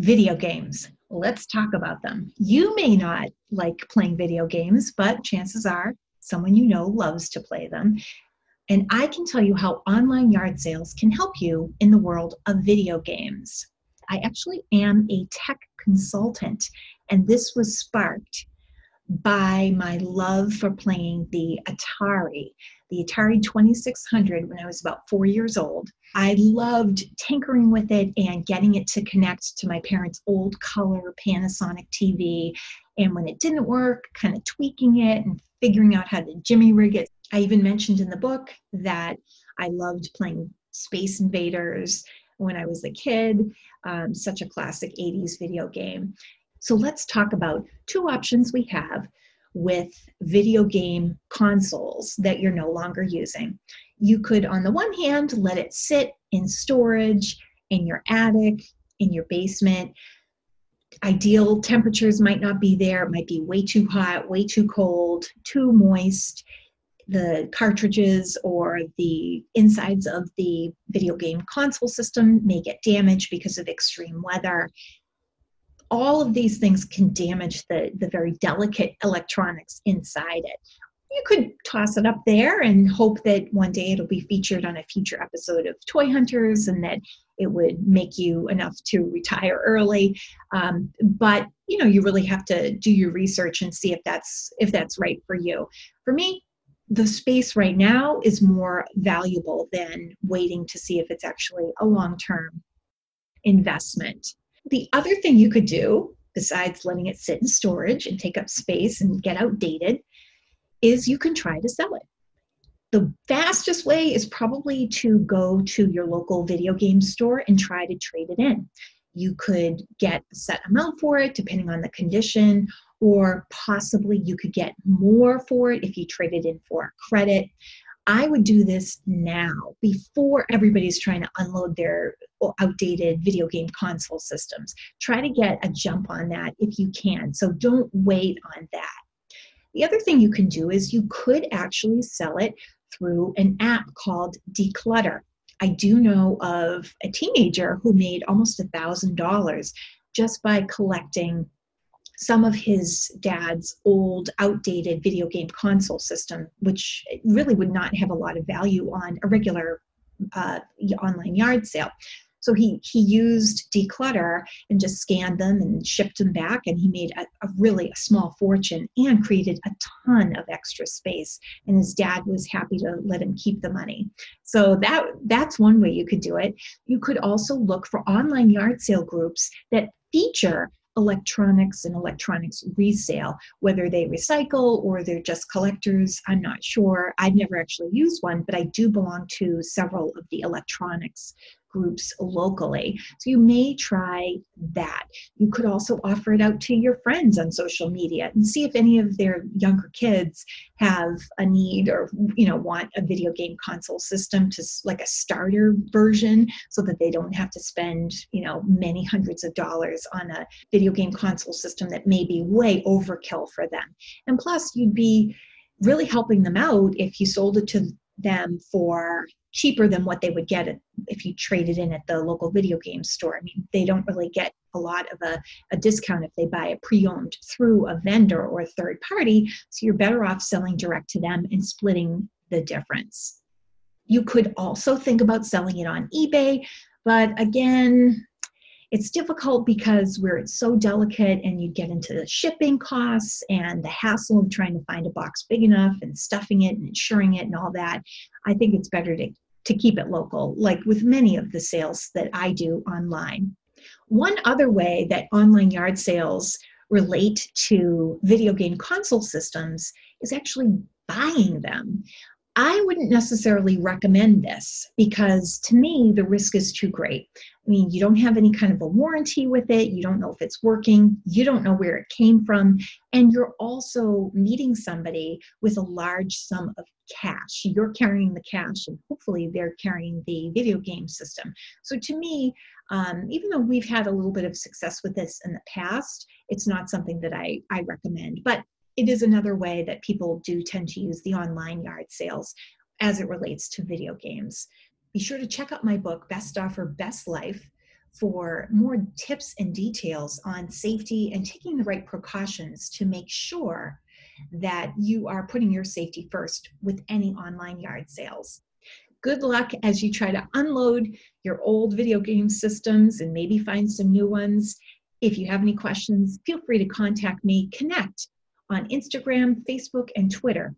Video games. Let's talk about them. You may not like playing video games, but chances are someone you know loves to play them. And I can tell you how online yard sales can help you in the world of video games. I actually am a tech consultant, and this was sparked by my love for playing the Atari, the Atari 2600 when I was about four years old. I loved tinkering with it and getting it to connect to my parents' old color Panasonic TV. And when it didn't work, kind of tweaking it and figuring out how to jimmy rig it. I even mentioned in the book that I loved playing Space Invaders when I was a kid, um, such a classic 80s video game. So let's talk about two options we have with video game consoles that you're no longer using. You could, on the one hand, let it sit in storage in your attic, in your basement. Ideal temperatures might not be there, it might be way too hot, way too cold, too moist. The cartridges or the insides of the video game console system may get damaged because of extreme weather all of these things can damage the, the very delicate electronics inside it. You could toss it up there and hope that one day it'll be featured on a future episode of Toy Hunters and that it would make you enough to retire early. Um, but you know, you really have to do your research and see if that's if that's right for you. For me, the space right now is more valuable than waiting to see if it's actually a long-term investment. The other thing you could do, besides letting it sit in storage and take up space and get outdated, is you can try to sell it. The fastest way is probably to go to your local video game store and try to trade it in. You could get a set amount for it depending on the condition, or possibly you could get more for it if you traded in for credit. I would do this now before everybody's trying to unload their outdated video game console systems. Try to get a jump on that if you can. So don't wait on that. The other thing you can do is you could actually sell it through an app called Decluttr. I do know of a teenager who made almost a thousand dollars just by collecting some of his dad's old, outdated video game console system, which really would not have a lot of value on a regular uh, online yard sale. So he he used Decluttr and just scanned them and shipped them back, and he made a, a, really a small fortune and created a ton of extra space. And his dad was happy to let him keep the money. So that that's one way you could do it. You could also look for online yard sale groups that feature electronics and electronics resale, whether they recycle or they're just collectors, I'm not sure. I've never actually used one, but I do belong to several of the electronics groups locally. So you may try that. You could also offer it out to your friends on social media and see if any of their younger kids have a need or you know want a video game console system to like a starter version so that they don't have to spend, you know, many hundreds of dollars on a video game console system that may be way overkill for them. And plus you'd be really helping them out if you sold it to them for cheaper than what they would get if you traded in at the local video game store. I mean, they don't really get a lot of a, a discount if they buy it pre-owned through a vendor or a third party. So you're better off selling direct to them and splitting the difference. You could also think about selling it on eBay, but again, it's difficult because where it's so delicate and you get into the shipping costs and the hassle of trying to find a box big enough and stuffing it and insuring it and all that i think it's better to, to keep it local like with many of the sales that i do online. One other way that online yard sales relate to video game console systems is actually buying them I wouldn't necessarily recommend this because to me, the risk is too great. I mean, you don't have any kind of a warranty with it, you don't know if it's working, you don't know where it came from, and you're also meeting somebody with a large sum of cash. You're carrying the cash, and hopefully, they're carrying the video game system. So, to me, um, even though we've had a little bit of success with this in the past, it's not something that I, I recommend. But it is another way that people do tend to use the online yard sales as it relates to video games. Be sure to check out my book, Best Offer, Best Life for more tips and details on safety and taking the right precautions to make sure that you are putting your safety first with any online yard sales. Good luck as you try to unload your old video game systems and maybe find some new ones. If you have any questions, feel free to contact me. Connect on Instagram, Facebook, and Twitter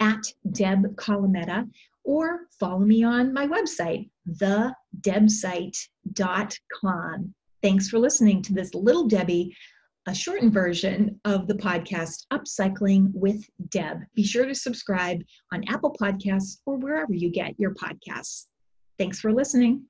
at Deb Colameta or follow me on my website, thedebsite.com. Thanks for listening to this Little Debbie, a shortened version of the podcast Upcycling with Deb. Be sure to subscribe on Apple Podcasts or wherever you get your podcasts. Thanks for listening.